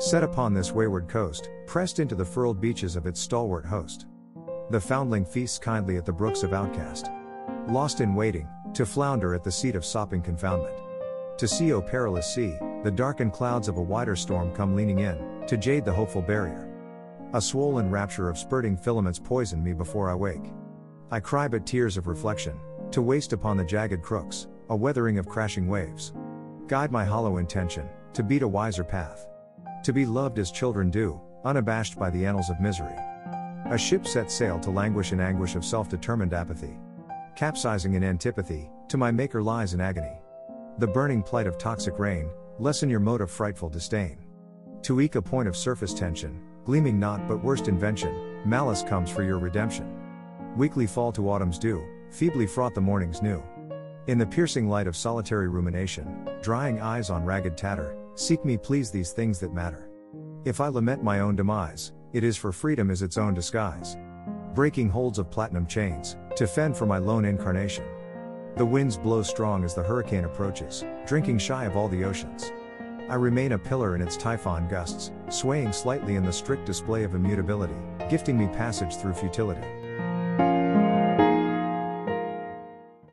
set upon this wayward coast, pressed into the furled beaches of its stalwart host. The foundling feasts kindly at the brooks of outcast. Lost in waiting, to flounder at the seat of sopping confoundment. To see, O perilous sea, the darkened clouds of a wider storm come leaning in, to jade the hopeful barrier. A swollen rapture of spurting filaments poison me before I wake. I cry but tears of reflection, to waste upon the jagged crooks, a weathering of crashing waves. Guide my hollow intention, to beat a wiser path. To be loved as children do, unabashed by the annals of misery. A ship set sail to languish in anguish of self determined apathy. Capsizing in antipathy, to my maker lies in agony. The burning plight of toxic rain, lessen your mode of frightful disdain. To eke a point of surface tension, gleaming not but worst invention, malice comes for your redemption. Weekly fall to autumn's dew, feebly fraught the morning's new. In the piercing light of solitary rumination, drying eyes on ragged tatter, seek me please these things that matter. If I lament my own demise, it is for freedom is its own disguise. Breaking holds of platinum chains, to fend for my lone incarnation. The winds blow strong as the hurricane approaches, drinking shy of all the oceans. I remain a pillar in its typhon gusts, swaying slightly in the strict display of immutability, gifting me passage through futility.